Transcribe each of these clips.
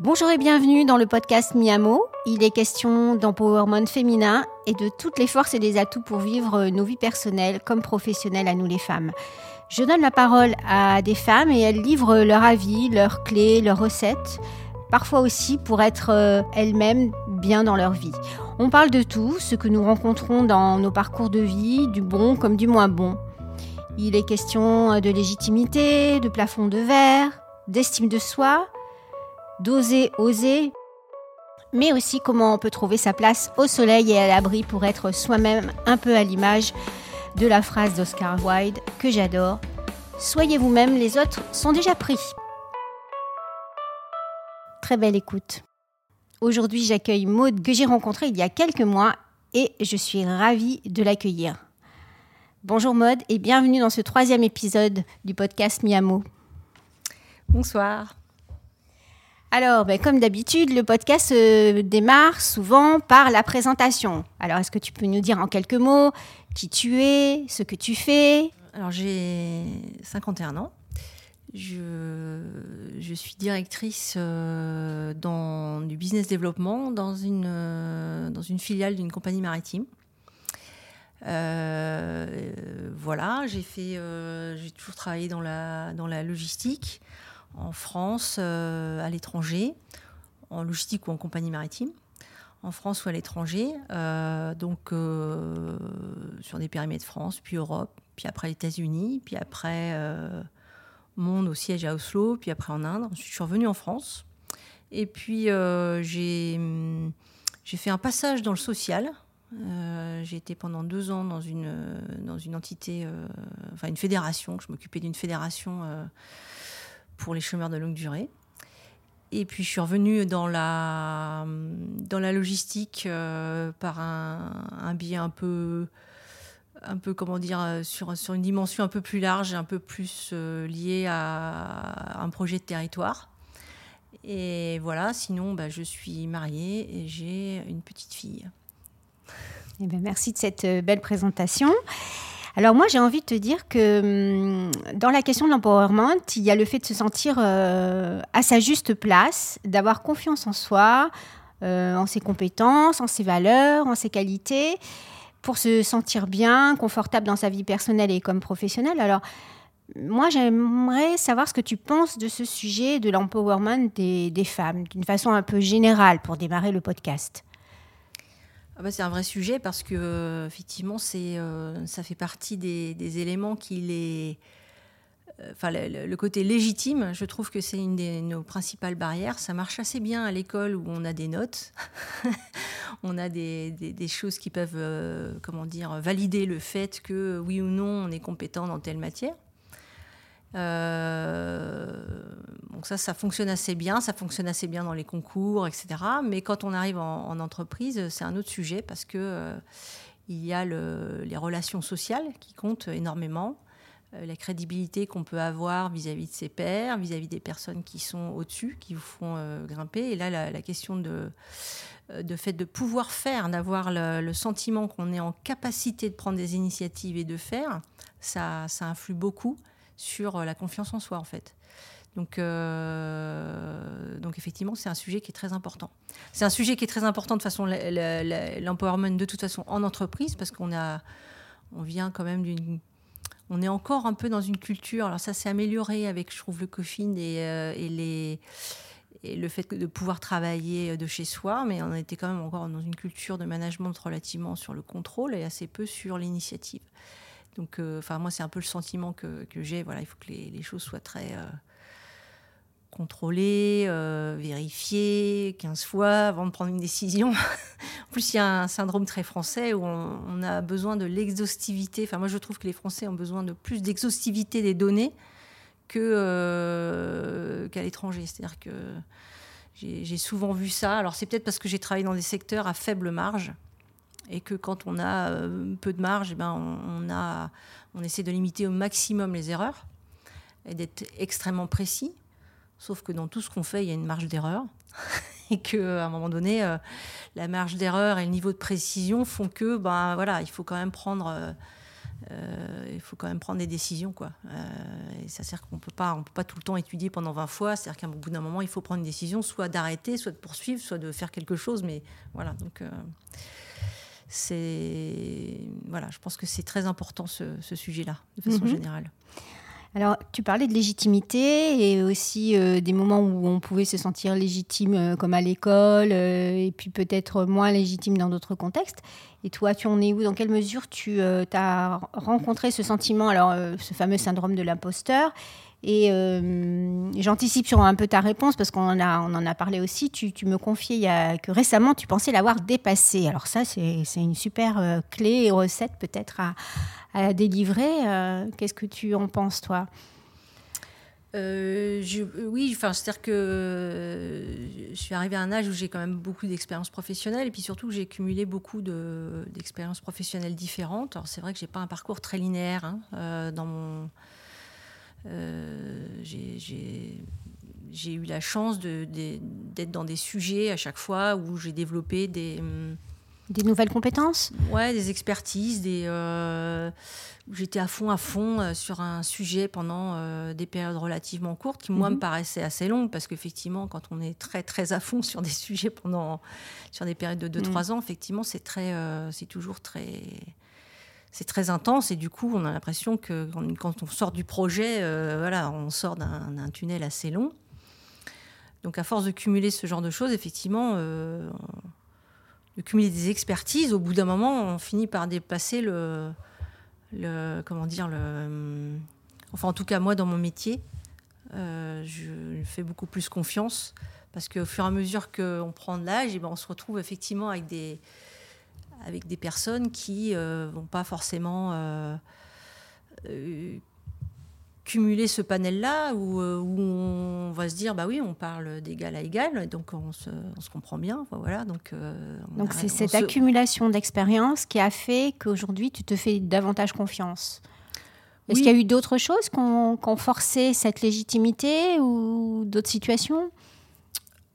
Bonjour et bienvenue dans le podcast Miamo. Il est question d'empowerment féminin et de toutes les forces et les atouts pour vivre nos vies personnelles comme professionnelles à nous les femmes. Je donne la parole à des femmes et elles livrent leur avis, leurs clés, leurs recettes, parfois aussi pour être euh, elles-mêmes bien dans leur vie. On parle de tout, ce que nous rencontrons dans nos parcours de vie, du bon comme du moins bon. Il est question de légitimité, de plafond de verre, d'estime de soi, d'oser oser, mais aussi comment on peut trouver sa place au soleil et à l'abri pour être soi-même un peu à l'image de la phrase d'Oscar Wilde que j'adore. Soyez vous-même, les autres sont déjà pris. Très belle écoute. Aujourd'hui, j'accueille Maude que j'ai rencontrée il y a quelques mois et je suis ravie de l'accueillir. Bonjour Maude et bienvenue dans ce troisième épisode du podcast Miamo. Bonsoir. Alors, ben, comme d'habitude, le podcast euh, démarre souvent par la présentation. Alors, est-ce que tu peux nous dire en quelques mots qui tu es, ce que tu fais? Alors, j'ai 51 ans. Je, suis directrice euh, du business développement dans une, euh, dans une filiale d'une compagnie maritime. voilà, j'ai fait, j'ai toujours travaillé dans la logistique en France, euh, à l'étranger, en logistique ou en compagnie maritime, en France ou à l'étranger, euh, donc euh, sur des périmètres France, puis Europe, puis après les États-Unis, puis après monde au siège à Oslo, puis après en Inde. Ensuite, je suis revenue en France. Et puis, j'ai fait un passage dans le social. j'ai été pendant deux ans dans une, dans une entité, enfin une fédération. Je m'occupais d'une fédération pour les chômeurs de longue durée. Et puis je suis revenue dans la, dans la logistique euh, par un, un, biais un peu, un peu, comment dire, euh, sur, sur une dimension un peu plus large, un peu plus euh, liée à un projet de territoire. Et voilà, sinon bah, je suis mariée et j'ai une petite fille. Eh bien, merci de cette belle présentation. Alors moi, j'ai envie de te dire que hum, dans la question de l'empowerment, il y a le fait de se sentir euh, à sa juste place, d'avoir confiance en soi, euh, en ses compétences, en ses valeurs, en ses qualités, pour se sentir bien, confortable dans sa vie personnelle et comme professionnelle. Alors, moi, j'aimerais savoir ce que tu penses de ce sujet de l'empowerment des femmes, d'une façon un peu générale, pour démarrer le podcast. Ah bah, c'est un vrai sujet parce que euh, effectivement c'est euh, ça fait partie des, éléments qui les euh, enfin le, côté légitime je trouve que c'est une de nos principales barrières. Ça marche assez bien à l'école où on a des notes. On a des, choses qui peuvent comment dire valider le fait que oui ou non on est compétent dans telle matière donc ça, ça fonctionne assez bien, ça fonctionne assez bien dans les concours, etc. Mais quand on arrive en, entreprise, c'est un autre sujet parce que euh, il y a les relations sociales qui comptent énormément, euh, la crédibilité qu'on peut avoir vis-à-vis de ses pairs, vis-à-vis des personnes qui sont au-dessus, qui vous font grimper. Et là, la, question de fait de pouvoir faire, d'avoir le, sentiment qu'on est en capacité de prendre des initiatives et de faire, ça influe beaucoup sur euh, la confiance en soi, en fait. Donc, euh, donc effectivement, c'est un sujet qui est très important. C'est un sujet qui est très important de façon l'empowerment de toute façon en entreprise parce qu'on a, on vient quand même d'une, on est encore un peu dans une culture. Alors ça s'est amélioré avec, je trouve, le coffin et, euh, et les et le fait de pouvoir travailler de chez soi, mais on était quand même encore dans une culture de management relativement sur le contrôle et assez peu sur l'initiative. Donc, euh, enfin, moi, c'est un peu le sentiment que, j'ai. Voilà, il faut que les, choses soient très euh, contrôlées, euh, vérifiées 15 fois avant de prendre une décision. en plus, il y a un syndrome très français où on, a besoin de l'exhaustivité. Enfin, moi, je trouve que les Français ont besoin de plus d'exhaustivité des données que qu'à l'étranger. C'est-à-dire que j'ai souvent vu ça. Alors, c'est peut-être parce que j'ai travaillé dans des secteurs à faible marge et que quand on a euh, peu de marge, eh ben on, a, on essaie de limiter au maximum les erreurs et d'être extrêmement précis. Sauf que dans tout ce qu'on fait, il y a une marge d'erreur. et qu'à un moment donné, euh, la marge d'erreur et le niveau de précision font que, ben, voilà, il faut quand même prendre il faut quand même prendre des décisions. Quoi. et ça sert qu'on ne peut pas tout le temps étudier pendant 20 fois. C'est-à-dire qu'à bout d'un moment, il faut prendre une décision, soit d'arrêter, soit de poursuivre, soit de faire quelque chose. Mais voilà, donc c'est voilà, je pense que c'est très important ce, sujet-là, de façon mhm. générale. Alors, tu parlais de légitimité et aussi euh, des moments où on pouvait se sentir légitime, euh, comme à l'école, euh, et puis peut-être moins légitime dans d'autres contextes. Et toi, tu en es où? Dans quelle mesure tu as rencontré ce sentiment, alors ce fameux syndrome de l'imposteur et euh, j'anticipe sur un peu ta réponse parce qu'on a, on en a parlé aussi. Tu, me confiais que récemment, tu pensais l'avoir dépassé. Alors ça, c'est, une super euh, clé et recette peut-être à, délivrer. Euh, qu'est-ce que tu en penses, toi? Oui, enfin, c'est-à-dire que je suis arrivée à un âge où j'ai quand même beaucoup d'expériences professionnelles et puis surtout j'ai cumulé beaucoup d'expériences professionnelles différentes. Alors c'est vrai que j'ai pas un parcours très linéaire hein, dans mon j'ai eu la chance d'être dans des sujets à chaque fois où j'ai développé des... Des nouvelles compétences Ouais, des expertises, des, euh, j'étais à fond, à fond euh, sur un sujet pendant des périodes relativement courtes qui, moi, me mhm. paraissaient assez longues parce qu'effectivement, quand on est très, très à fond sur des sujets pendant, sur des périodes de 2-3 mhm. ans, effectivement, c'est très, c'est toujours très, c'est très intense et du coup, on a l'impression que quand on sort du projet, euh, on sort d'un tunnel assez long. Donc, à force de cumuler ce genre de choses, effectivement, euh, de cumuler des expertises, au bout d'un moment, on finit par dépasser le, le, comment dire, le, enfin, en tout cas, moi, dans mon métier, euh, je fais beaucoup plus confiance parce qu'au fur et à mesure qu'on prend de l'âge, eh ben, on se retrouve effectivement avec des avec des personnes qui ne euh, vont pas forcément euh, euh, cumuler ce panel-là, où, où, on va se dire, bah oui, on parle d'égal à égal, donc on se, on se comprend bien. Voilà, donc donc c'est cette accumulation d'expérience qui a fait qu'aujourd'hui, tu te fais davantage confiance. Est-ce qu'il y a eu d'autres choses qui ont, forcé cette légitimité ou d'autres situations?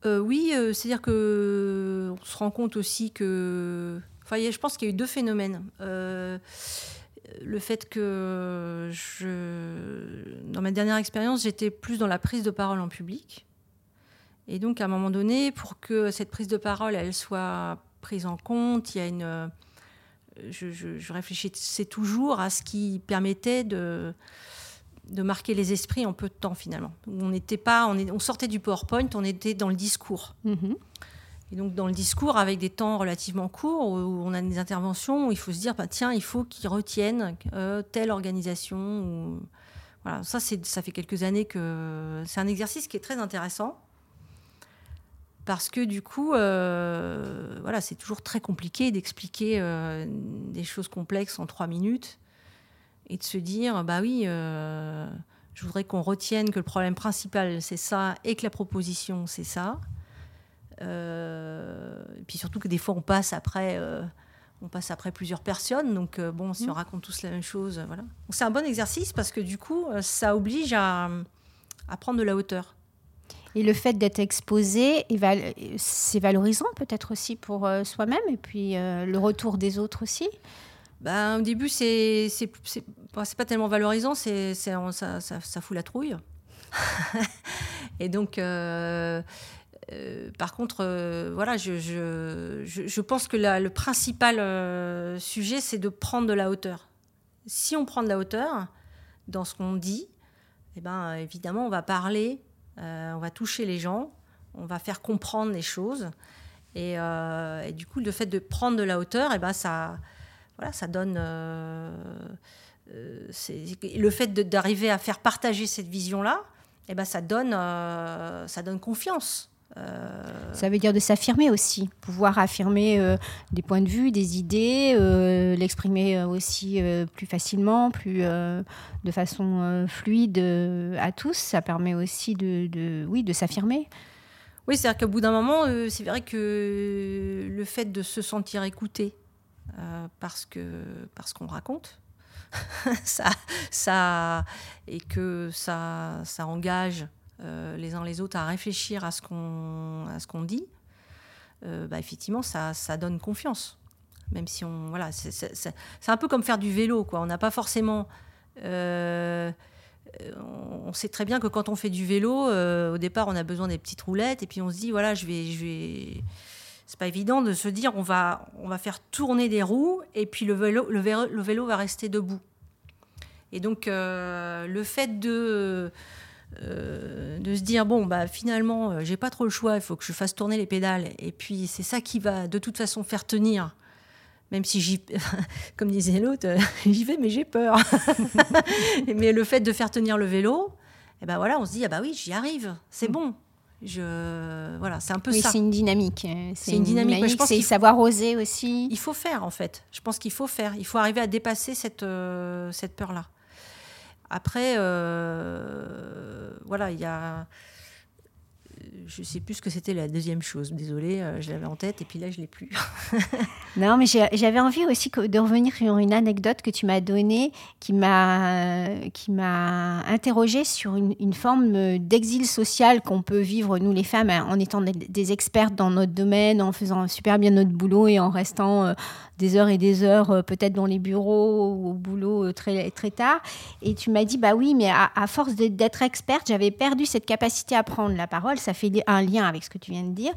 Oui, c'est-à-dire que on se rend compte aussi que je pense qu'il y a eu deux phénomènes. Euh, le fait que dans ma dernière expérience, j'étais plus dans la prise de parole en public. Et donc, à un moment donné, pour que cette prise de parole, elle soit prise en compte, il y a une, je, réfléchissais toujours à ce qui permettait de, marquer les esprits en peu de temps finalement. On n'était pas, on, sortait du PowerPoint, on était dans le discours. Mm-hmm. Et donc dans le discours, avec des temps relativement courts, où on a des interventions il faut se dire, bah, tiens, il faut qu'ils retiennent euh, telle organisation. Voilà, ça, ça fait quelques années que c'est un exercice qui est très intéressant. Parce que du coup, euh, voilà, c'est toujours très compliqué d'expliquer euh, des choses complexes en trois minutes et de se dire, bah oui, je voudrais qu'on retienne que le problème principal, c'est ça, et que la proposition, c'est ça. Euh, et puis surtout que des fois, on passe après euh, on passe après plusieurs personnes. Donc, euh, bon, si on mmh. raconte tous la même chose, voilà. C'est un bon exercice parce que du coup, ça oblige à, à prendre de la hauteur. Et le fait d'être exposé, c'est valorisant peut-être aussi pour soi-même et puis le retour des autres aussi? Ben, Au début, c'est c'est pas tellement valorisant, c'est ça, ça, ça, fout la trouille. et donc, euh, par contre, euh, voilà, je, pense que le principal euh, sujet, c'est de prendre de la hauteur. Si on prend de la hauteur dans ce qu'on dit, eh ben, évidemment, on va parler, on va toucher les gens, on va faire comprendre les choses. Et, du coup, le fait de prendre de la hauteur, eh ben, ça, voilà, ça donne. le fait d'arriver à faire partager cette vision-là, eh ben, ça, donne, ça donne confiance. Euh, Ça veut dire de s'affirmer aussi, pouvoir affirmer euh, des points de vue, des idées, euh, l'exprimer aussi plus facilement, plus de façon fluide à tous. Ça permet aussi de, oui, de s'affirmer. Oui, c'est-à-dire qu'au bout d'un moment, c'est vrai que le fait de se sentir écouté parce que parce qu'on raconte, ça, ça et que ça, ça engage euh, les uns les autres à réfléchir à ce qu'on dit, euh, bah, effectivement, ça, ça, donne confiance. Même si on. Voilà, c'est un peu comme faire du vélo, quoi. On n'a pas forcément. Euh, on sait très bien que quand on fait du vélo, au départ, on a besoin des petites roulettes, et puis on se dit, voilà, je vais. Je vais c'est pas évident de se dire on va, on va faire tourner des roues et puis le vélo, le le vélo va rester debout. Et donc le fait de euh, de se dire bon bah finalement euh, j'ai pas trop le choix, il faut que je fasse tourner les pédales et puis c'est ça qui va de toute façon faire tenir. Même si j'y, comme disait l'autre, euh, j'y vais mais j'ai peur. mais le fait de faire tenir le vélo, et eh ben voilà, on se dit ah bah oui j'y arrive, c'est mm. bon. Je voilà, c'est un peu oui, ça. C'est une dynamique. C'est une, dynamique. je pense c'est savoir oser aussi. Il faut faire en fait. Je pense qu'il faut faire. Il faut arriver à dépasser cette cette peur là. Après, euh, voilà, il y a. Je sais plus ce que c'était la deuxième chose. Désolée, euh, je l'avais en tête et puis là, je l'ai plus. non, mais j'avais envie aussi de revenir sur une anecdote que tu m'as donnée qui m'a qui m'a interrogée sur une, forme d'exil social qu'on peut vivre nous les femmes en étant des, expertes dans notre domaine, en faisant super bien notre boulot et en restant euh, des heures et des heures, euh, peut-être dans les bureaux ou au boulot très, très tard. Et tu m'as dit, bah oui, mais à, force d'être experte, j'avais perdu cette capacité à prendre la parole. Ça un lien avec ce que tu viens de dire.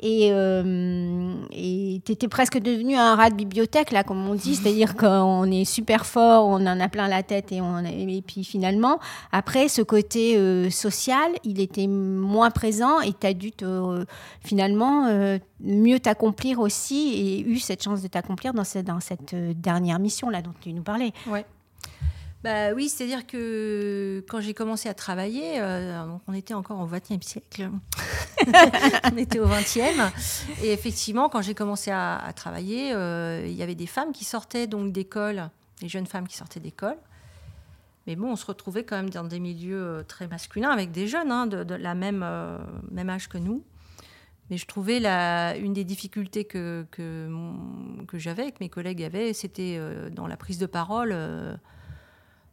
Et euh, tu étais presque devenu un rat de bibliothèque, là, comme on dit. C'est-à-dire qu'on est super fort, on en a plein la tête. Et, on, et puis finalement, après, ce côté social, il était moins présent et tu as dû te, finalement mieux t'accomplir aussi et eu cette chance de t'accomplir dans cette, dans cette euh, dernière mission-là dont tu nous parlais. Ouais. Bah oui, c'est-à-dire que quand j'ai commencé à travailler, euh, on était encore au XXe siècle, on était au XXe, et effectivement, quand j'ai commencé à, travailler, euh, il y avait des femmes qui sortaient donc d'école, des jeunes femmes qui sortaient d'école, mais bon, on se retrouvait quand même dans des milieux très masculins avec des jeunes hein, de, la même, même âge que nous. Mais je trouvais la, une des difficultés que, que, j'avais, que mes collègues avaient, c'était euh, dans la prise de parole.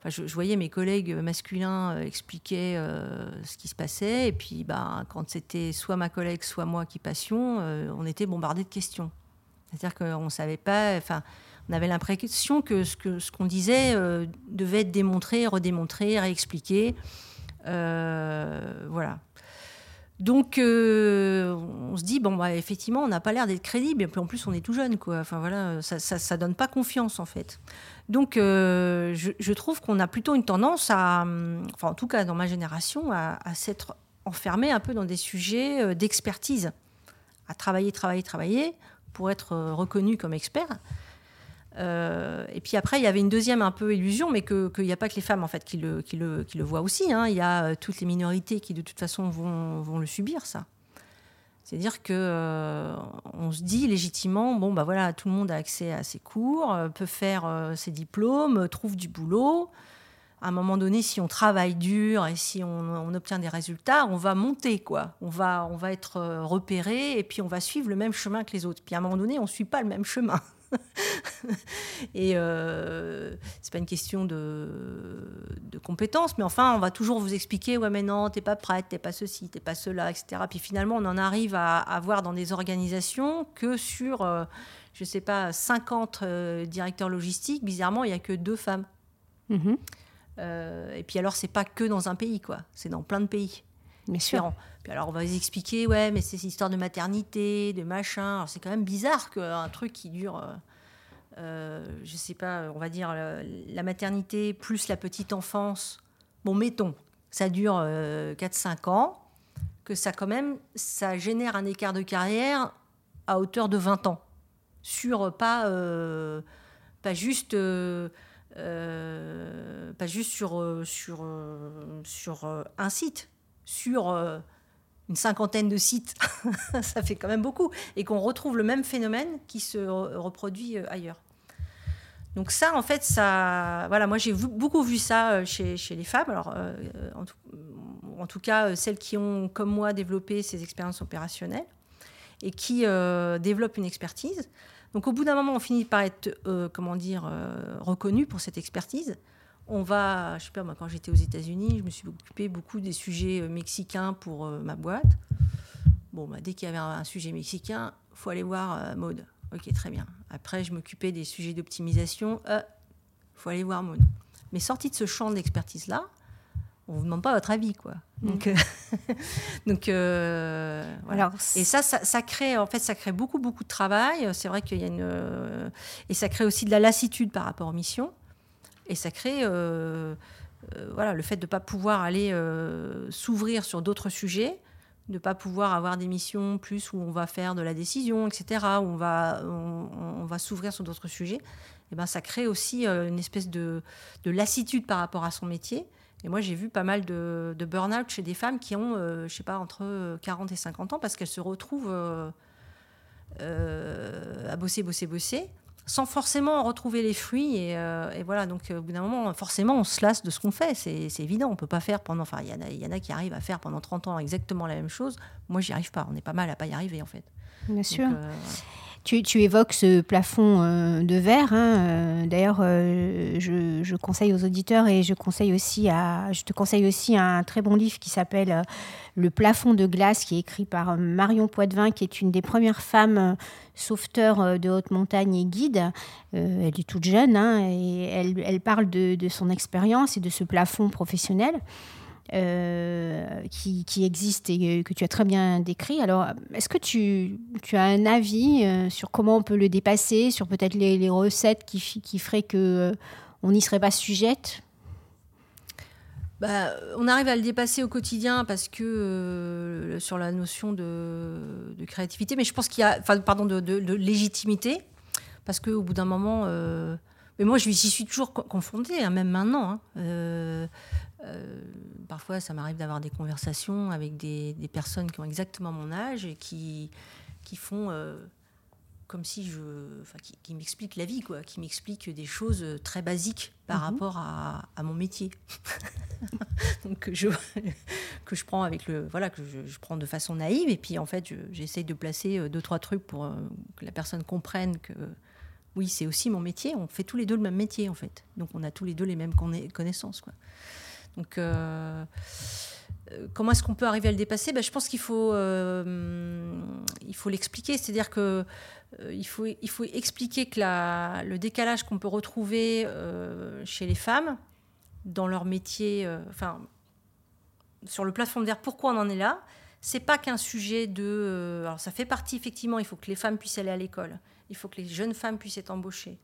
Euh, je, voyais mes collègues masculins euh, expliquer ce qui se passait, et puis bah, quand c'était soit ma collègue, soit moi qui passions, on était bombardé de questions. C'est-à-dire qu'on ne savait pas, enfin, on avait l'impression que ce qu'on disait devait être démontré, redémontré, réexpliqué. voilà. Donc, euh, on se dit, bon, bah, effectivement, on n'a pas l'air d'être crédible, et puis en plus, on est tout jeune, quoi. Enfin, voilà, ça, ça, donne pas confiance, en fait. Donc, euh, je, trouve qu'on a plutôt une tendance à, enfin, en tout cas, dans ma génération, à, s'être enfermé un peu dans des sujets euh, d'expertise, à travailler, travailler, travailler pour être reconnu comme expert. Euh, et puis après, il y avait une deuxième un peu illusion, mais qu'il n'y a pas que les femmes en fait qui le, voient aussi. Hein. Il y a euh, toutes les minorités qui de toute façon vont, le subir, ça. C'est-à-dire que euh, on se dit légitimement, bon bah voilà, tout le monde a accès à ses cours, peut faire ses diplômes, trouve du boulot. À un moment donné, si on travaille dur et si on, on, obtient des résultats, on va monter quoi. On va, on va être repéré et puis on va suivre le même chemin que les autres. Puis à un moment donné, on ne suit pas le même chemin. et euh, c'est pas une question de, de compétences, mais enfin, on va toujours vous expliquer ouais, mais non, t'es pas prête, t'es pas ceci, t'es pas cela, etc. Puis finalement, on en arrive à, avoir dans des organisations que sur, euh, je sais pas, 50 euh, directeurs logistiques, bizarrement, il y a que deux femmes. Mm-hmm. Euh, et puis alors, c'est pas que dans un pays, quoi. C'est dans plein de pays. Bien sûr. Alors on va vous expliquer, ouais, mais c'est histoire de maternité, de machin. C'est quand même bizarre qu'un truc qui dure, euh, euh, je sais pas, on va dire la maternité plus la petite enfance. Bon, mettons, ça dure 4-5 euh, ans, que ça quand même, ça génère un écart de carrière à hauteur de 20 ans. Sur pas, pas juste... pas juste sur, sur, sur un site, sur une cinquantaine de sites, ça fait quand même beaucoup, et qu'on retrouve le même phénomène qui se reproduit euh, ailleurs. Donc ça, en fait, ça, voilà, moi j'ai beaucoup vu ça euh, chez, les femmes. Alors, euh, en, tout, cas, celles qui ont, comme moi, développé ces expériences opérationnelles et qui développent une expertise. Donc, au bout d'un moment, on finit par être, comment dire, reconnu pour cette expertise on va, je sais pas, moi, quand j'étais aux États-Unis, je me suis occupé beaucoup des sujets euh, mexicains pour euh, ma boîte. Bon, bah, dès qu'il y avait un, sujet mexicain, faut aller voir euh, Maude. Ok, très bien. Après, je m'occupais des sujets d'optimisation. Il faut aller voir Maud. Mais sorti de ce champ d'expertise-là, on vous demande pas votre avis, quoi. Donc, euh, donc euh, voilà. et ça, ça, crée, en fait, ça crée beaucoup, beaucoup de travail. C'est vrai qu'il y a une, euh, et ça crée aussi de la lassitude par rapport aux missions. Et ça crée, voilà, le fait de ne pas pouvoir aller s'ouvrir sur d'autres sujets, de ne pas pouvoir avoir des missions plus où on va faire de la décision, etc., où on va, s'ouvrir sur d'autres sujets. Et ben, ça crée aussi une espèce de, de lassitude par rapport à son métier et moi, j'ai vu pas mal de, burn-out chez des femmes qui ont, euh, je sais pas, entre 40 et 50 ans, parce qu'elles se retrouvent euh, euh, à bosser, bosser, bosser, sans forcément retrouver les fruits. Et, voilà, donc au bout d'un moment, forcément, on se lasse de ce qu'on fait. C'est évident, on peut pas faire pendant. Enfin, il y, y, en a qui arrivent à faire pendant 30 ans exactement la même chose. Moi, j'y arrive pas. On est pas mal à pas y arriver, en fait. Bien sûr. Tu, évoques ce plafond euh, de verre. Hein, euh, d'ailleurs, euh, je, conseille aux auditeurs et je, conseille aussi à, je te conseille aussi un très bon livre qui s'appelle Le plafond de glace, qui est écrit par Marion Poitvin, qui est une des premières femmes sauveteurs de haute montagne et guide. elle est toute jeune hein, et elle, parle de, de son expérience et de ce plafond professionnel. Euh, qui, existe et que tu as très bien décrit. Alors, est-ce que tu, as un avis euh, sur comment on peut le dépasser, sur peut-être les, recettes qui, qui feraient que euh, n'y serait pas sujette? Bah, on arrive à le dépasser au quotidien parce que sur la notion de, créativité, mais je pense qu'il y a, pardon, de, de, légitimité, parce qu'au bout d'un moment, mais moi, j'y suis toujours confrontée, hein, même maintenant. Hein. Euh, parfois, ça m'arrive d'avoir des conversations avec des, personnes qui ont exactement mon âge et qui, qui font euh, comme si je. Enfin, qui, m'expliquent la vie, quoi, qui m'expliquent des choses très basiques par mhm. rapport à, mon métier. Donc, que je, que je prends avec le. Voilà, que je, prends de façon naïve et puis en fait, j'essaye de placer euh, deux, trois trucs pour que la personne comprenne que. Oui, c'est aussi mon métier. On fait tous les deux le même métier, en fait. Donc, on a tous les deux les mêmes connaissances, quoi. Donc, euh, euh, comment est-ce qu'on peut arriver à le dépasser? Ben, Je pense qu'il faut, euh, il faut l'expliquer. C'est-à-dire que il, faut, il faut expliquer que le décalage qu'on peut retrouver chez les femmes dans leur métier, enfin, sur le plafond de verre, pourquoi on en est là? C'est pas qu'un sujet de. alors, ça fait partie, effectivement, il faut que les femmes puissent aller à l'école. Il faut que les jeunes femmes puissent être embauchées.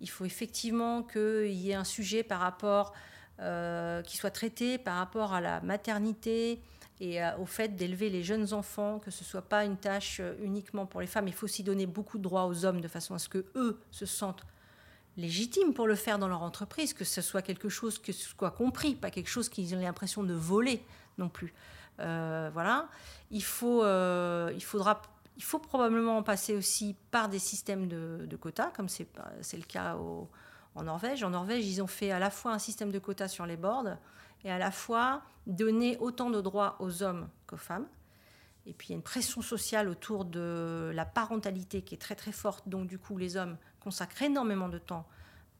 Il faut effectivement qu'il y ait un sujet par rapport euh, qui soit traité par rapport à la maternité et au fait d'élever les jeunes enfants, que ce ne soit pas une tâche euh, uniquement pour les femmes. Il faut aussi donner beaucoup de droits aux hommes de façon à ce que eux se sentent légitimes pour le faire dans leur entreprise, que ce soit quelque chose que soit compris, pas quelque chose qu'ils aient l'impression de voler non plus. Euh, voilà. Il faut, il faudra il faut probablement passer aussi par des systèmes de quotas, comme c'est le cas au, en Norvège. En Norvège, ils ont fait à la fois un système de quotas sur les boards et à la fois donner autant de droits aux hommes qu'aux femmes. Et puis il y a une pression sociale autour de la parentalité qui est très très forte. Donc du coup, les hommes consacrent énormément de temps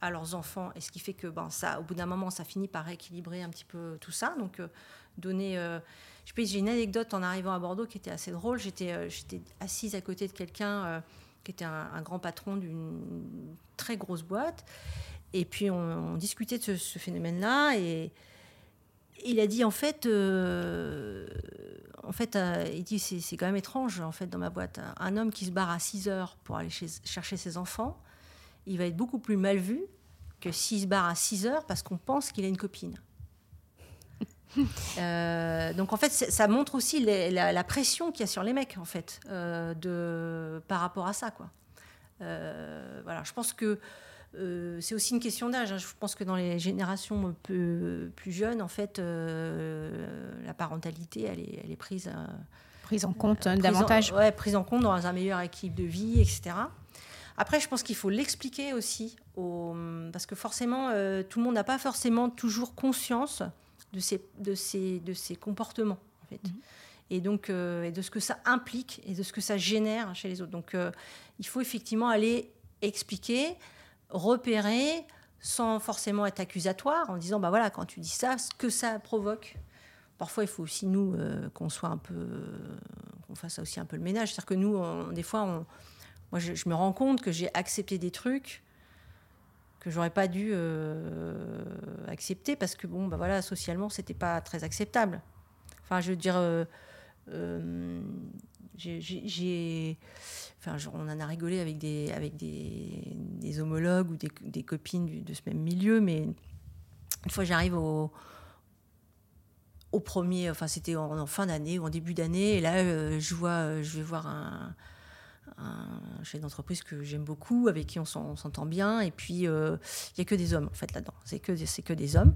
à leurs enfants, et ce qui fait que ben, ça, au bout d'un moment, ça finit par rééquilibrer un petit peu tout ça. Donc euh, donner... Euh, j'ai une anecdote en arrivant à Bordeaux qui était assez drôle. J'étais euh, j'étais assise à côté de quelqu'un qui était un, grand patron d'une très grosse boîte. Et puis on, discutait de ce, phénomène-là et il a dit en fait, euh, en fait, euh, il dit c'est quand même étrange en fait dans ma boîte, un, homme qui se barre à 6 heures pour aller chercher ses enfants, il va être beaucoup plus mal vu que s'il se barre à 6 heures parce qu'on pense qu'il a une copine. Euh, donc en fait, ça montre aussi la, pression qu'il y a sur les mecs en fait, euh, de, par rapport à ça quoi. Euh, voilà, je pense que c'est aussi une question d'âge. Hein. Je pense que dans les générations plus, plus jeunes, en fait, la parentalité, elle est, elle est prise, prise en compte davantage. ouais, prise en compte dans un meilleur équilibre de vie, etc. Après, je pense qu'il faut l'expliquer aussi, parce que forcément, tout le monde n'a pas forcément toujours conscience de ces, de ces, de ces comportements, en fait. Mhm. Et donc, euh, et de ce que ça implique et de ce que ça génère chez les autres. Donc, euh, il faut effectivement aller expliquer, repérer, sans forcément être accusatoire, en disant, bah voilà, quand tu dis ça, ce que ça provoque. Parfois, il faut aussi, nous, euh, qu'on soit un peu. qu'on fasse aussi un peu le ménage. C'est-à-dire que nous, des fois, on Moi, je, me rends compte que j'ai accepté des trucs que j'aurais pas dû euh, accepter parce que bon, bah voilà, socialement, c'était pas très acceptable. Enfin, je veux dire, euh, euh, j'ai, enfin, on en a rigolé avec des, avec des, des homologues ou des, copines de ce même milieu, mais une fois j'arrive au, au premier, enfin c'était en, fin d'année ou en début d'année, et là je vois, je vais voir un, un chef d'entreprise que j'aime beaucoup, avec qui on s'entend bien. Et puis, euh, il n'y a que des hommes, en fait, là-dedans. C'est que, que des hommes.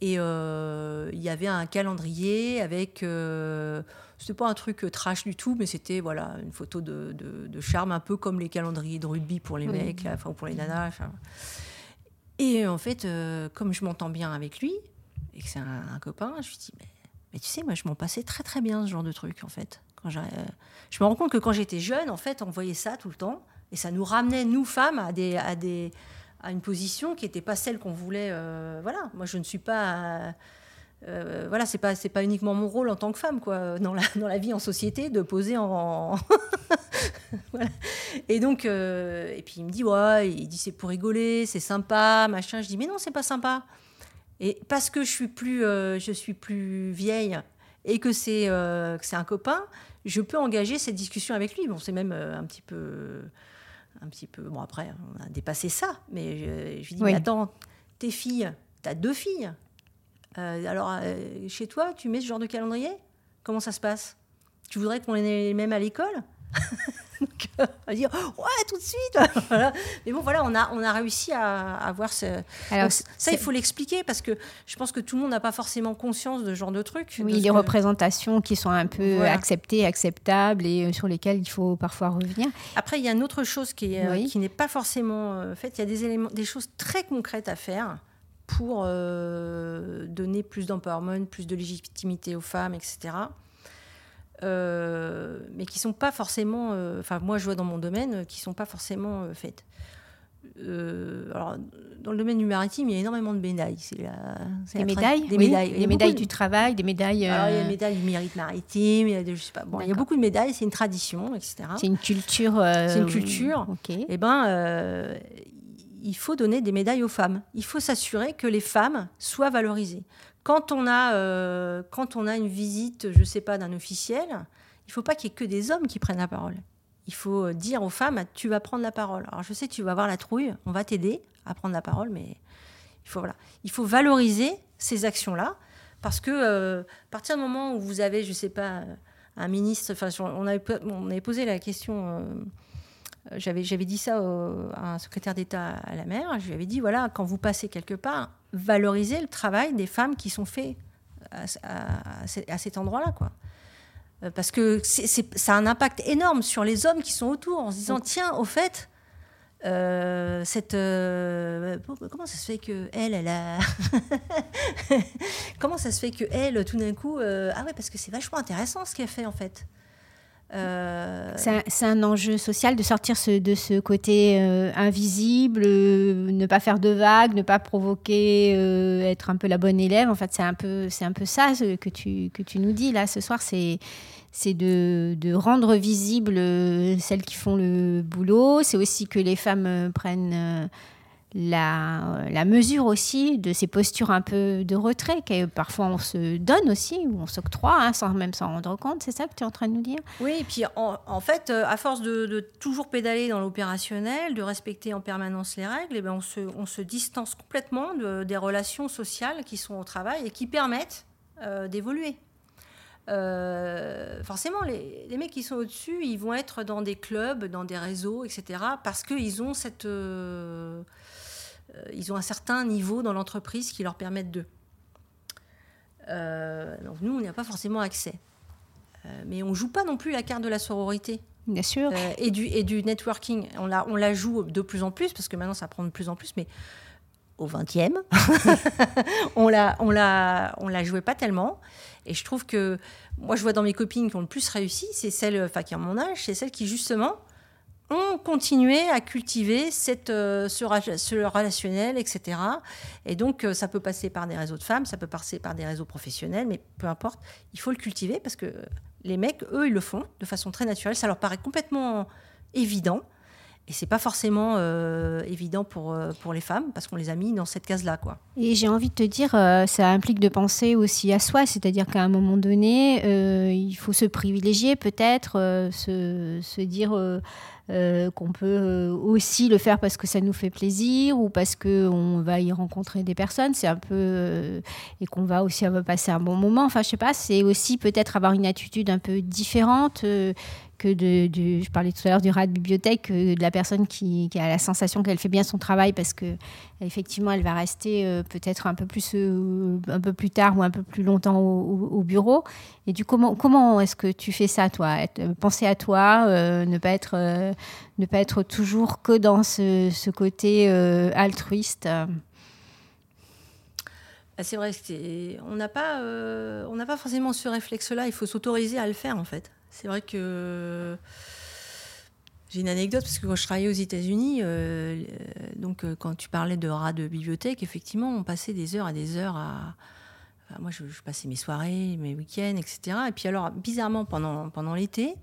Et euh, il y avait un calendrier avec. Euh, c'était pas un truc trash du tout, mais c'était voilà, une photo de, de, charme, un peu comme les calendriers de rugby pour les mecs, enfin, ou pour les nanas. Et en fait, comme je m'entends bien avec lui, et que c'est un, copain, je me dis, mais, mais tu sais, moi, je m'en passais très très bien, ce genre de truc, en fait. Euh, je me rends compte que quand j'étais jeune, en fait, on voyait ça tout le temps. Et ça nous ramenait, nous, femmes, à, des, à, une position qui n'était pas celle qu'on voulait. Euh, voilà, moi, je ne suis pas. Euh, voilà, c'est pas pas uniquement mon rôle en tant que femme quoi dans la dans la vie en société de poser en, et donc et puis il me dit ouais il dit c'est pour rigoler c'est sympa machin je dis mais non c'est pas sympa et parce que je suis plus je suis plus vieille et que c'est c'est un copain je peux engager cette discussion avec lui. Bon, c'est même euh, un petit peu, un petit peu. Bon, après, on a dépassé ça, mais je, lui dis mais attends, tes filles, tu as deux filles. Euh, alors, euh, chez toi, tu mets ce genre de calendrier? Comment ça se passe? Tu voudrais qu'on ait les mêmes à l'école? On va dire ouais tout de suite. Mais bon voilà, on a on a réussi à avoir ce. Alors, ça il faut l'expliquer parce que je pense que tout le monde n'a pas forcément conscience de ce genre de truc. Oui, les représentations qui sont un peu acceptées, acceptables et euh, sur lesquelles il faut parfois revenir. Après il y a une autre chose qui est, euh, qui n'est pas forcément euh, faite. Il y a des éléments, des choses très concrètes à faire pour donner plus d'empowerment, plus de légitimité aux femmes, etc. Euh, mais qui sont pas forcément, euh, enfin moi je vois dans mon domaine, euh, qui sont pas forcément faites. alors, dans le domaine du maritime, il y a énormément de médailles. C'est des médailles, des médailles, des médailles du travail, des médailles. Alors, il y a des médailles du mérite maritime. Il y a, je sais pas. Bon, il y a beaucoup de médailles. C'est une tradition, etc. C'est une culture. c'est une culture. Ok. Et eh ben, il faut donner des médailles aux femmes. Il faut s'assurer que les femmes soient valorisées. Quand on a, euh, quand on a une visite, je ne sais pas, d'un officiel, il ne faut pas qu'il y ait que des hommes qui prennent la parole. Il faut euh, dire aux femmes, tu vas prendre la parole. Alors je sais, tu vas avoir la trouille, on va t'aider à prendre la parole, mais il faut, voilà. il faut valoriser ces actions-là, parce que euh, à partir du moment où vous avez, je ne sais pas, un ministre, enfin, on avait, on avait posé la question j'avais, j'avais dit ça à un secrétaire d'État à la mer. Je lui avais dit voilà, quand vous passez quelque part, valorisez le travail des femmes qui sont faits à, cet endroit-là, quoi. Euh, parce que c'est, ça a un impact énorme sur les hommes qui sont autour, en se disant tiens, au fait, euh, cette euh, comment ça se fait que elle, elle a comment ça se fait que elle, tout d'un coup, ah ouais, parce que c'est vachement intéressant ce qu'elle fait en fait. Euh, c'est un, enjeu social de sortir de ce côté euh, invisible, euh, ne pas faire de vagues, ne pas provoquer, être un peu la bonne élève. En fait, c'est un peu, un peu ça que tu, que tu nous dis là ce soir. C'est de, rendre visible celles qui font le boulot. C'est aussi que les femmes prennent la, la, mesure aussi de ces postures un peu de retrait que parfois on se donne aussi ou on s'octroie hein, sans même s'en rendre compte. C'est ça que tu es en train de nous dire? Oui, et puis en, fait, euh, à force de, toujours pédaler dans l'opérationnel, de respecter en permanence les règles, et eh bien on, se, on se distance complètement de, des relations sociales qui sont au travail et qui permettent euh, d'évoluer. Euh, forcément, les, les, mecs qui sont au-dessus, ils vont être dans des clubs, dans des réseaux, etc., parce qu'ils ont cette euh, ils ont un certain niveau dans l'entreprise qui leur permettent de. Euh, donc nous, on n'y a pas forcément accès. Euh, mais on joue pas non plus la carte de la sororité. Bien sûr. et, du, et du networking. On la, on la joue de plus en plus, parce que maintenant ça prend de plus en plus, mais au 20e, on la, on la, on la jouait pas tellement. Et je trouve que moi, je vois dans mes copines qui ont le plus réussi, c'est celles, enfin qui ont mon âge, c'est celles qui justement ont continué à cultiver cette, euh, ce, relationnel, etc. Et donc, euh, ça peut passer par des réseaux de femmes, ça peut passer par des réseaux professionnels, mais peu importe, il faut le cultiver parce que les mecs, eux, ils le font de façon très naturelle. Ça leur paraît complètement évident. Et c'est pas forcément euh, évident pour, euh, pour les femmes parce qu'on les a mis dans cette case-là. Quoi. Et j'ai envie de te dire, euh, ça implique de penser aussi à soi, c'est-à-dire qu'à un moment donné, il faut se privilégier peut-être, se, se, dire qu'on peut aussi le faire parce que ça nous fait plaisir ou parce qu'on va y rencontrer des personnes, c'est un peu. et qu'on va aussi passer un bon moment. Enfin, je sais pas, c'est aussi peut-être avoir une attitude un peu différente je parlais tout à l'heure du rat de bibliothèque, de la personne qui, a la sensation qu'elle fait bien son travail parce que effectivement elle va rester euh, peut-être un peu plus euh, un peu plus tard ou un peu plus longtemps au, bureau. Et du comment comment est-ce que tu fais ça toi? Euh, Penser à toi, ne pas être ne pas être toujours que dans ce, côté altruiste? Bah, c'est vrai, on n'a pas, on n'a pas forcément ce réflexe-là. Il faut s'autoriser à le faire en fait. C'est vrai que j'ai une anecdote parce que quand je travaillais aux États-Unis, euh, donc euh, quand tu parlais de rats de bibliothèque, effectivement, on passait des heures et des heures à. moi, je, passais mes soirées, mes week-ends, etc. Et puis alors, bizarrement, pendant, pendant l'été,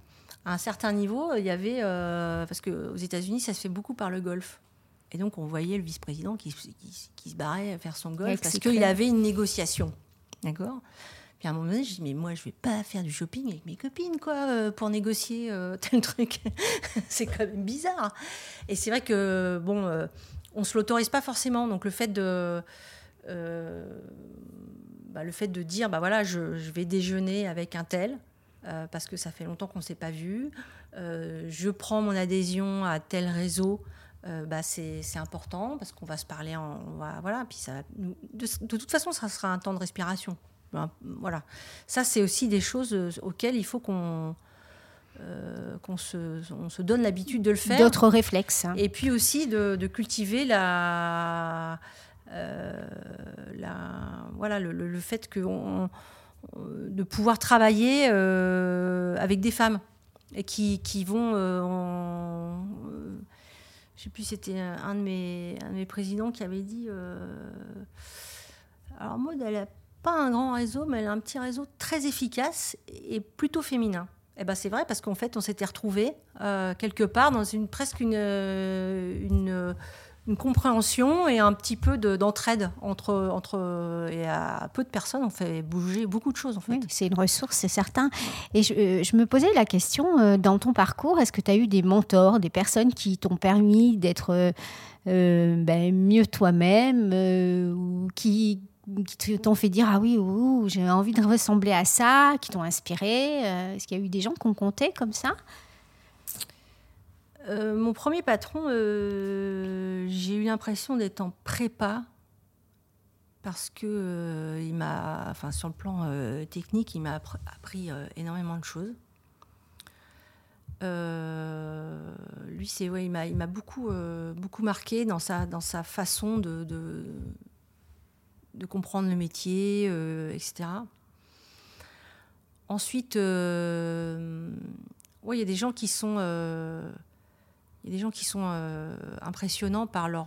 à un certain niveau, il y avait euh, parce qu'aux États-Unis, ça se fait beaucoup par le golf. Et donc, on voyait le vice-président qui, qui, se barrait faire son golf parce qu'il avait une négociation. D'accord? Puis à un moment donné, je dis, mais moi, je vais pas faire du shopping avec mes copines, quoi, euh, pour négocier euh, tel truc. c'est quand même bizarre. Et c'est vrai que, bon, euh, on se l'autorise pas forcément. Donc le fait de. Bah, le fait de dire, bah voilà, je, vais déjeuner avec un tel, parce que ça fait longtemps qu'on ne s'est pas vu. je prends mon adhésion à tel réseau. bah c'est important parce qu'on va se parler en voilà puis ça de, de, toute façon ça sera un temps de respiration ben, voilà. Ça, c'est aussi des choses euh, auxquelles il faut qu'on euh, qu'on se, on se, donne l'habitude de le faire. D'autres réflexes. Et puis aussi de, cultiver la, euh, la voilà, le, le, fait que on, de pouvoir travailler avec des femmes et qui, qui vont en, je sais plus, c'était un de mes, un de mes présidents qui avait dit. alors, elle a pas un grand réseau, mais un petit réseau très efficace et plutôt féminin. Eh ben c'est vrai parce qu'en fait, on s'était retrouvés euh, quelque part dans une presque une, euh, une, une, compréhension et un petit peu d'entraide entre, entre et à peu de personnes, on fait bouger beaucoup de choses en fait. c'est une ressource, c'est certain. Et je, euh, je, me posais la question dans ton parcours, est-ce que tu as eu des mentors, des personnes qui t'ont permis d'être ben, mieux toi-même ou qui qui t'ont fait dire ah oui j'ai envie de ressembler à ça, qui t'ont inspiré euh, Est-ce qu'il y a eu des gens qui ont compté comme ça? Euh, Mon premier patron, euh, j'ai eu l'impression d'être en prépa parce que il m'a, enfin sur le plan technique, il m'a appris énormément de choses. lui, c'est ouais, il m'a, beaucoup, beaucoup marqué dans sa, dans sa façon de comprendre le métier, euh, etc. Ensuite, euh, il y a des gens qui sont, euh, impressionnants par leur.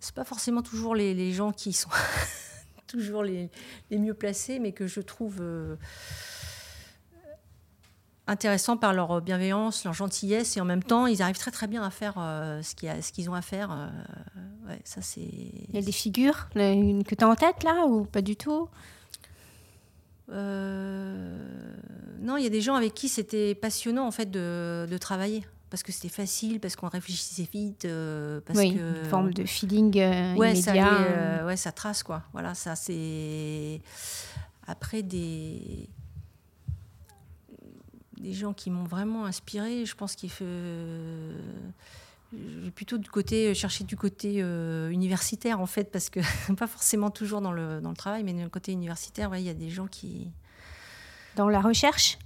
c'est pas forcément toujours les, gens qui sont toujours les, mieux placés, mais que je trouve intéressants par leur bienveillance, leur gentillesse, et en même temps, ils arrivent très très bien à faire euh, ce qu'ils ont à faire. Euh, ça c'est. Il y a des figures que tu as en tête là ou pas du tout? Euh, Non, il y a des gens avec qui c'était passionnant en fait de, de travailler parce que c'était facile, parce qu'on réfléchissait vite, parce oui, que une forme de feeling ouais, immédiat. Ça ouais, ça trace quoi. Voilà, ça c'est après des des gens qui m'ont vraiment inspiré. Je pense qu'il fait plutôt du côté chercher du côté euh, universitaire en fait parce que pas forcément toujours dans le, dans le travail mais dans le côté universitaire il y a des gens qui dans la recherche?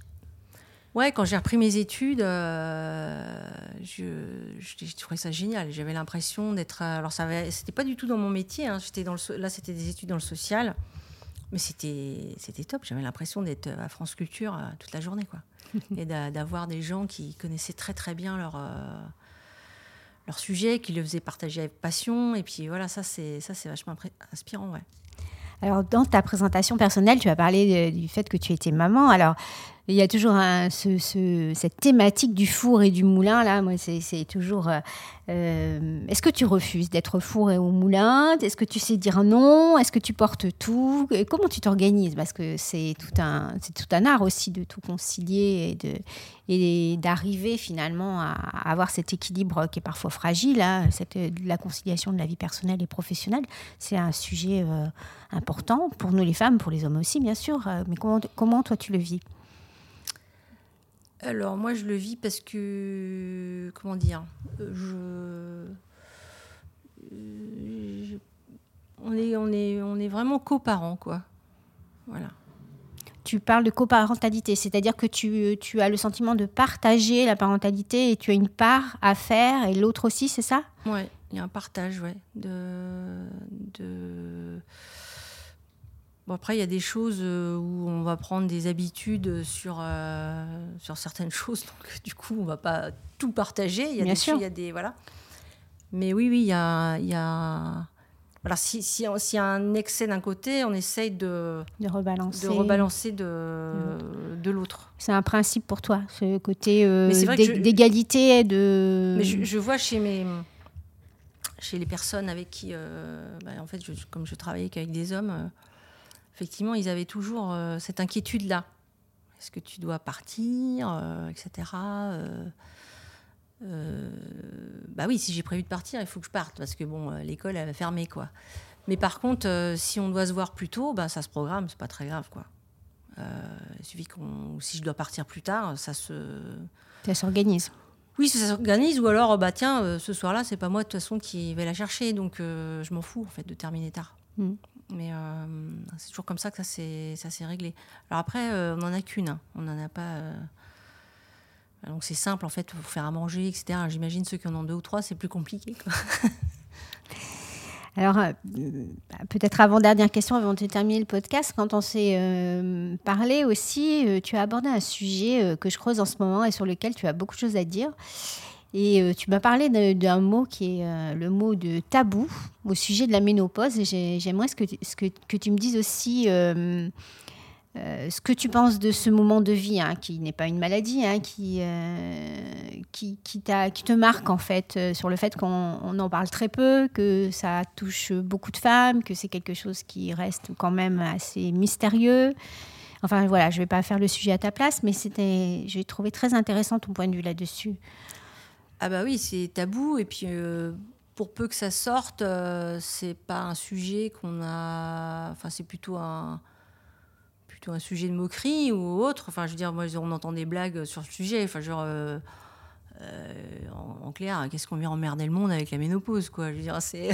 Ouais quand j'ai repris mes études euh, je, je, trouvais ça génial. J'avais l'impression d'être alors ça c'était pas du tout dans mon métier hein. j'étais dans le, là c'était des études dans le social mais c'était c'était top. J'avais l'impression d'être à France Culture euh, toute la journée quoi. Et d'avoir des gens qui connaissaient très très bien leur, euh, leur sujet, qui le faisaient partager avec passion. Et puis voilà, ça c'est vachement inspirant. Ouais. Alors, dans ta présentation personnelle, tu as parlé du fait que tu étais maman. Alors, Il y a toujours cette thématique du four et du moulin, là, moi, c'est toujours... Euh, euh, est-ce que tu refuses d'être four et au moulin? Est-ce que tu sais dire non? Est-ce que tu portes tout? Comment tu t'organises? Parce que c'est tout, un, tout un art aussi de tout concilier et, et d'arriver finalement à, avoir cet équilibre qui est parfois fragile, hein, cette, la conciliation de la vie personnelle et professionnelle. C'est un sujet euh, important pour nous les femmes, pour les hommes aussi, bien sûr. Mais comment, comment toi tu le vis? Alors moi je le vis parce que comment dire, je, on est on est on est vraiment coparents quoi, voilà. Tu parles de coparentalité, c'est-à-dire que tu, tu, as le sentiment de partager la parentalité et tu as une part à faire et l'autre aussi, c'est ça? Oui, il y a un partage, ouais, de, de après, il y a des choses euh, où on va prendre des habitudes sur, euh, sur certaines choses. Donc, du coup, on ne va pas tout partager. Il y a Bien des, sûr. Il y a des, voilà. Mais oui, oui, il y a. Il y a... Voilà, si, si, s'il y a un excès d'un côté, on essaye de, de rebalancer, de, rebalancer de, de l'autre. C'est un principe pour toi, ce côté euh, d'égalité. De... Mais je, je, vois chez, mes, chez les personnes avec qui, bah, en fait, je, comme je travaillais qu'avec des hommes, effectivement, ils avaient toujours euh, cette inquiétude-là. Est-ce que tu dois partir, euh, etc. Euh, bah oui, si j'ai prévu de partir, il faut que je parte parce que bon, l'école elle va fermer quoi. Mais par contre, si on doit se voir plus tôt, bah, ça se programme, c'est pas très grave quoi. il suffit qu'on, si je dois partir plus tard, ça se, ça s'organise. Oui, ça s'organise ou alors bah tiens, ce soir-là, c'est pas moi de toute façon qui vais la chercher, donc je m'en fous en fait de terminer tard. Mm. Mais euh, c'est toujours comme ça que ça s'est réglé. Alors après, euh, on n'en a qu'une. Hein. On n'en a pas. Euh, donc c'est simple en fait, pour faire à manger, etc. J'imagine ceux qui en ont deux ou trois, c'est plus compliqué. Alors, peut-être avant-dernière question, avant de terminer le podcast, quand on s'est parlé aussi, tu as abordé un sujet que je creuse en ce moment et sur lequel tu as beaucoup de choses à dire. Et euh, tu m'as parlé d'un mot qui est euh, le mot de tabou au sujet de la ménopause. J'aimerais que, tu me dises aussi euh, ce que tu penses de ce moment de vie, hein, qui n'est pas une maladie, hein, qui, qui, qui, qui, te marque en fait sur le fait qu'on en parle très peu, que ça touche beaucoup de femmes, que c'est quelque chose qui reste quand même assez mystérieux. Enfin voilà, je ne vais pas faire le sujet à ta place, mais j'ai trouvé très intéressant ton point de vue là-dessus. Ah bah oui, c'est tabou et puis euh, pour peu que ça sorte, euh, c'est pas un sujet qu'on a. Enfin, c'est plutôt un plutôt un sujet de moquerie ou autre. Enfin, je veux dire, moi, on entend des blagues sur le sujet. Enfin, genre. Euh, en, clair, qu'est-ce qu'on vient emmerder le monde avec la ménopause, quoi? Je veux dire, c'est,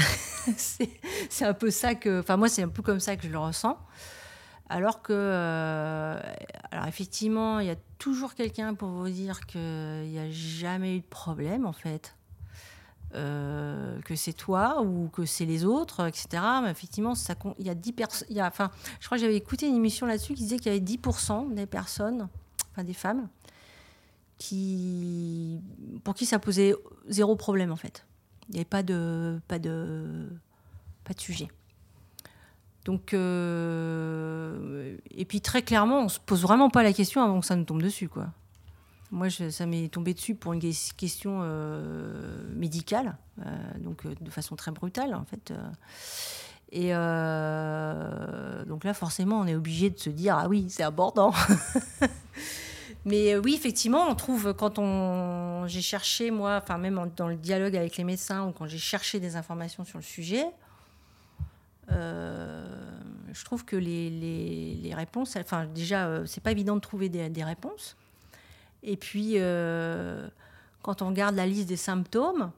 c'est, un peu ça que. Enfin, moi, c'est un peu comme ça que je le ressens. Alors que, euh, alors effectivement, il y a toujours quelqu'un pour vous dire qu'il n'y a jamais eu de problème, en fait. Euh, que c'est toi ou que c'est les autres, etc. Mais effectivement, il y a 10 personnes. Enfin, je crois que j'avais écouté une émission là-dessus qui disait qu'il y avait 10% des personnes, enfin des femmes, qui, pour qui ça posait zéro problème, en fait. Il n'y avait pas de, pas, de, pas de sujet. Donc, euh, et puis très clairement, on se pose vraiment pas la question avant que ça nous tombe dessus, quoi. Moi, ça m'est tombé dessus pour une question euh, médicale, euh, donc de façon très brutale, en fait. Et donc là, forcément, on est obligé de se dire ah oui, c'est abordant. Mais oui, effectivement, on trouve quand on j'ai cherché moi, enfin même dans le dialogue avec les médecins ou quand j'ai cherché des informations sur le sujet, je trouve que les, les, réponses, enfin déjà, euh, c'est pas évident de trouver des, des réponses. Et puis, euh, quand on regarde la liste des symptômes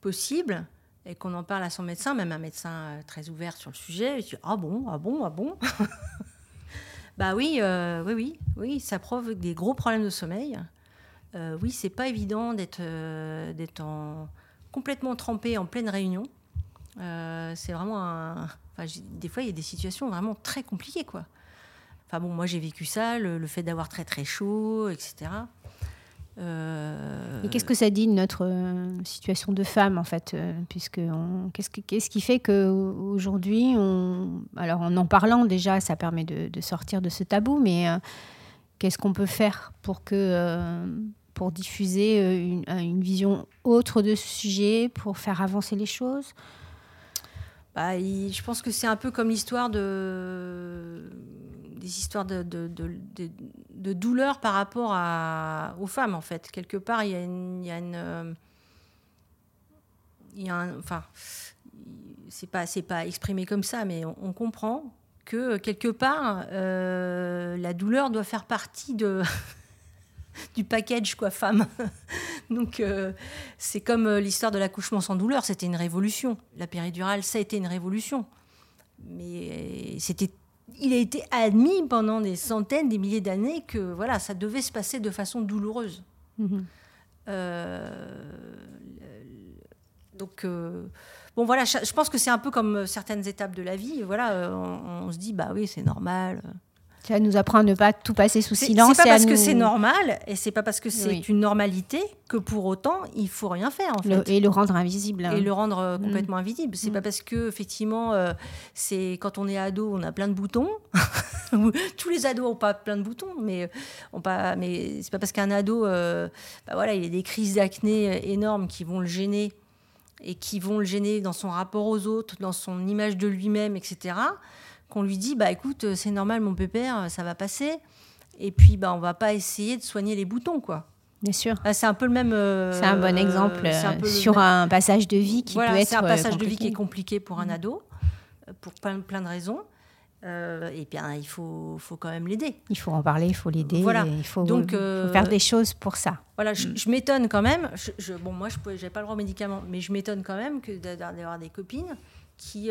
possibles et qu'on en parle à son médecin, même un médecin très ouvert sur le sujet, il dit ah bon, ah bon, ah bon. bah oui, oui, oui, oui, ça provoque des gros problèmes de sommeil. oui, c'est pas évident d'être d'être complètement trempé en pleine réunion. Euh, c'est vraiment un. Des fois, il y a des situations vraiment très compliquées, quoi. Enfin bon, moi j'ai vécu ça, le, fait d'avoir très très chaud, etc. Euh, Et qu'est-ce que ça dit de notre euh, situation de femme en fait puisque qu'est-ce, qui fait qu'aujourd'hui, on... alors en en parlant déjà, ça permet de, sortir de ce tabou, mais qu'est-ce qu'on peut faire pour que pour diffuser une, une, vision autre de ce sujet, pour faire avancer les choses? Bah, Je pense que c'est un peu comme l'histoire de des histoires de, de, douleur par rapport à, aux femmes, en fait. Quelque part, il y a une. Il y a a un, enfin, c'est pas, c'est pas exprimé comme ça, mais on, comprend que quelque part, euh, la douleur doit faire partie de. du package quoi femme donc euh, c'est comme euh, l'histoire de l'accouchement sans douleur c'était une révolution la péridurale ça a été une révolution mais c'était il a été admis pendant des centaines, des milliers d'années que voilà, ça devait se passer de façon douloureuse. Mhm. Euh, donc, euh, bon, voilà, je, pense que c'est un peu comme certaines étapes de la vie. Voilà, on, on se dit, bah oui, c'est normal. Ça nous apprend à ne pas tout passer sous silence. C'est pas parce que c'est normal et c'est pas parce que c'est une normalité que pour autant il faut rien faire en fait. et le rendre invisible. Et le rendre euh, mm. complètement invisible. C'est pas mm. parce que effectivement euh, c'est quand on est ado on a plein de boutons. Tous les ados ont pas plein de boutons, mais euh, on pas. Mais c'est pas parce qu'un ado, bah voilà, il a des crises d'acné énormes qui vont le gêner et qui vont le gêner dans son rapport aux autres, dans son image de lui-même, etc qu'on lui dit bah écoute, euh, c'est normal mon pépère, euh, ça va passer. Et puis bah on va pas essayer de soigner les boutons quoi. Bien sûr. Ah, c'est un peu le même. Euh, c'est un bon exemple sur un passage de vie qui peut être. C'est un passage de vie qui est compliqué pour un mm. ado, pour plein, plein de raisons. et bien, il faut, faut quand même l'aider. Il faut en parler, il faut l'aider. Voilà. Il faut, Donc, faire des choses pour ça. Voilà, je, m'étonne quand même. Je, bon, moi, je n'avais pas le droit aux médicaments, mais je m'étonne quand même que d'avoir des copines qui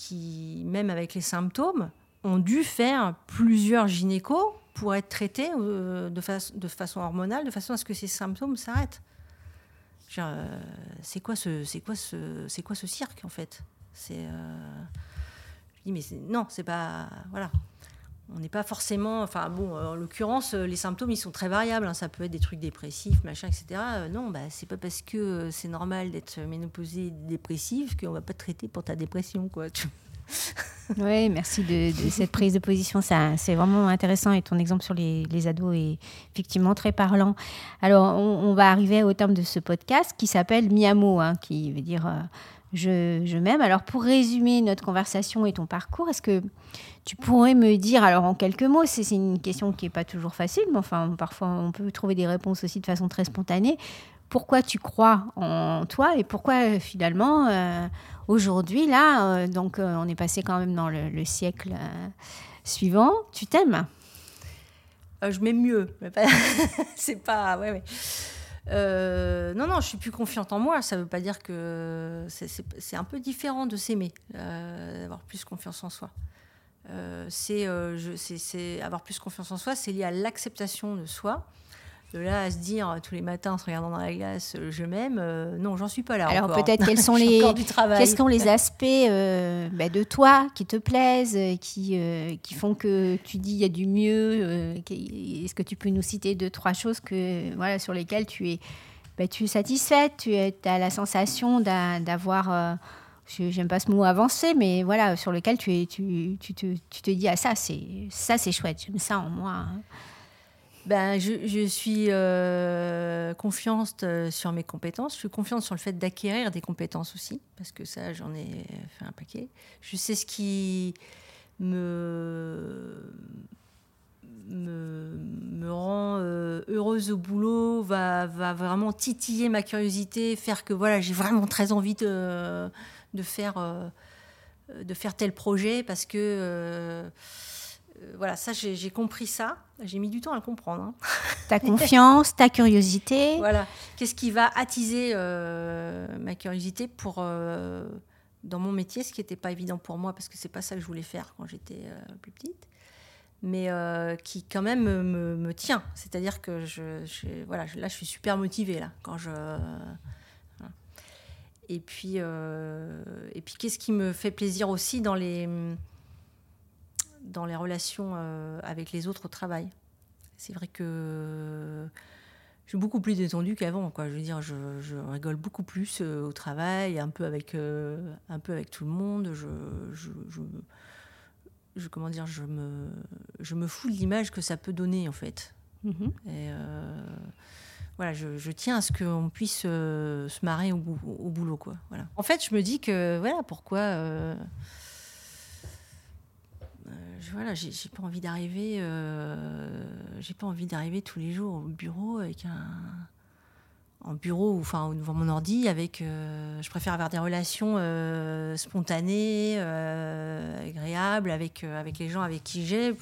qui, même avec les symptômes, ont dû faire plusieurs gynécos pour être traités euh, de, façon hormonale, de façon à ce que ces symptômes s'arrêtent. Euh, c'est quoi ce, c'est quoi ce, c'est quoi ce cirque en fait? C'est, euh, je dis mais non, c'est pas, voilà, on n'est pas forcément, enfin bon, en l'occurrence, les symptômes ils sont très variables. Hein. ça peut être des trucs dépressifs, machin, etc. non, bah c'est pas parce que c'est normal d'être ménopausée, dépressive qu'on va pas te traiter pour ta dépression, quoi. oui, merci de, cette prise de position. C'est vraiment intéressant et ton exemple sur les, ados est effectivement très parlant. Alors, on, va arriver au terme de ce podcast qui s'appelle Miamo, hein, qui veut dire euh, je, m'aime. Alors, pour résumer notre conversation et ton parcours, est-ce que tu pourrais me dire, alors en quelques mots, c'est une question qui n'est pas toujours facile, mais enfin, parfois on peut trouver des réponses aussi de façon très spontanée. Pourquoi tu crois en toi et pourquoi finalement euh, aujourd'hui, là, euh, donc euh, on est passé quand même dans le, siècle suivant, tu t'aimes? Je m'aime mieux, c'est pas. Non, non, je suis plus confiante en moi. Ça ne veut pas dire que c'est un peu différent de s'aimer, d'avoir plus confiance en soi. Euh, euh, c'est avoir plus confiance en soi, c'est lié à l'acceptation de soi. De là à se dire tous les matins en se regardant dans la glace, euh, je m'aime, non, j'en suis pas là. Alors peut-être quels sont les quels sont les aspects bah, de toi qui te plaisent, qui qui font que tu dis il y a du mieux. Est-ce que tu peux nous citer deux trois choses que voilà sur lesquelles tu es bah, tu es satisfaite, tu as la sensation d'avoir j'aime pas ce mot avancé, mais voilà, sur lequel tu, es, tu, tu, te, tu te dis, ah ça, c'est ça c'est chouette, j'aime ça en moi. Ben, je, suis euh, confiante euh, sur mes compétences. Je suis confiante sur le fait d'acquérir des compétences aussi, parce que ça, j'en ai fait un paquet. Je sais ce qui me, me, rend euh, heureuse au boulot, va, va vraiment titiller ma curiosité, faire que voilà, j'ai vraiment très envie de de faire, de faire tel projet parce que voilà, ça j'ai compris ça. J'ai mis du temps à le comprendre. Hein. Ta confiance, ta curiosité. Voilà. Qu'est-ce qui va attiser ma curiosité pour dans mon métier, ce qui n'était pas évident pour moi parce que c'est pas ça que je voulais faire quand j'étais plus petite, mais qui quand même me, me tient. C'est-à-dire que je, voilà, là je suis super motivée là quand je et puis, euh, et puis qu'est-ce qui me fait plaisir aussi dans les, dans les relations euh, avec les autres au travail C'est vrai que je suis beaucoup plus détendue qu'avant. Quoi. Je veux dire, je, je rigole beaucoup plus euh, au travail, un peu avec, un peu avec tout le monde. Je, je, je, comment dire, je me, je me fous de l'image que ça peut donner en fait. Mhm. Et euh, voilà, je, tiens à ce qu'on puisse euh, se marrer au, au boulot, quoi. Voilà. En fait, je me dis que voilà pourquoi. Voilà, j'ai pas envie d'arriver. euh, j'ai pas envie d'arriver tous les jours au bureau avec un en bureau ou enfin devant mon ordi avec euh, je préfère avoir des relations euh, spontanées euh, agréables avec avec les gens avec qui j'ai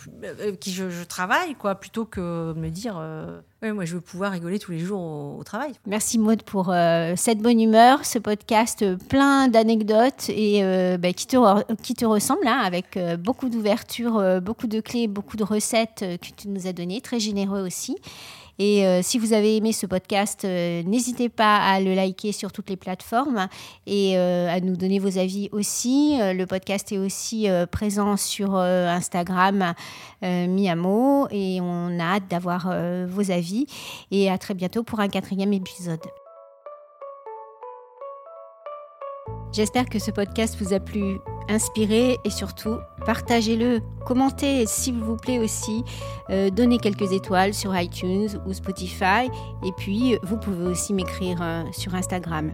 qui je, travaille quoi plutôt que me dire moi je veux pouvoir rigoler tous les jours au, travail Merci Maud pour cette bonne humeur, ce podcast plein d'anecdotes et bah, qui, te, qui te ressemble, hein, avec beaucoup d'ouverture, beaucoup de clés, beaucoup de recettes que tu nous as données, très généreux aussi. Et euh, si vous avez aimé ce podcast, euh, n'hésitez pas à le liker sur toutes les plateformes et euh, à nous donner vos avis aussi. Le podcast est aussi présent sur Instagram Miamo et on a hâte d'avoir vos avis. Et à très bientôt pour un quatrième épisode. J'espère que ce podcast vous a plu, inspiré et surtout partagez-le, commentez s'il vous plaît aussi, euh, donnez quelques étoiles sur iTunes ou Spotify et puis vous pouvez aussi m'écrire euh, sur Instagram.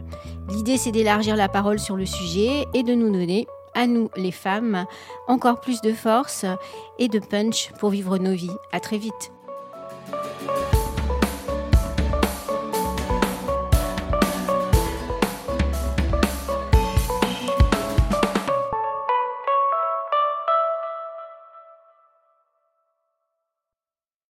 L'idée c'est d'élargir la parole sur le sujet et de nous donner à nous les femmes encore plus de force et de punch pour vivre nos vies. À très vite.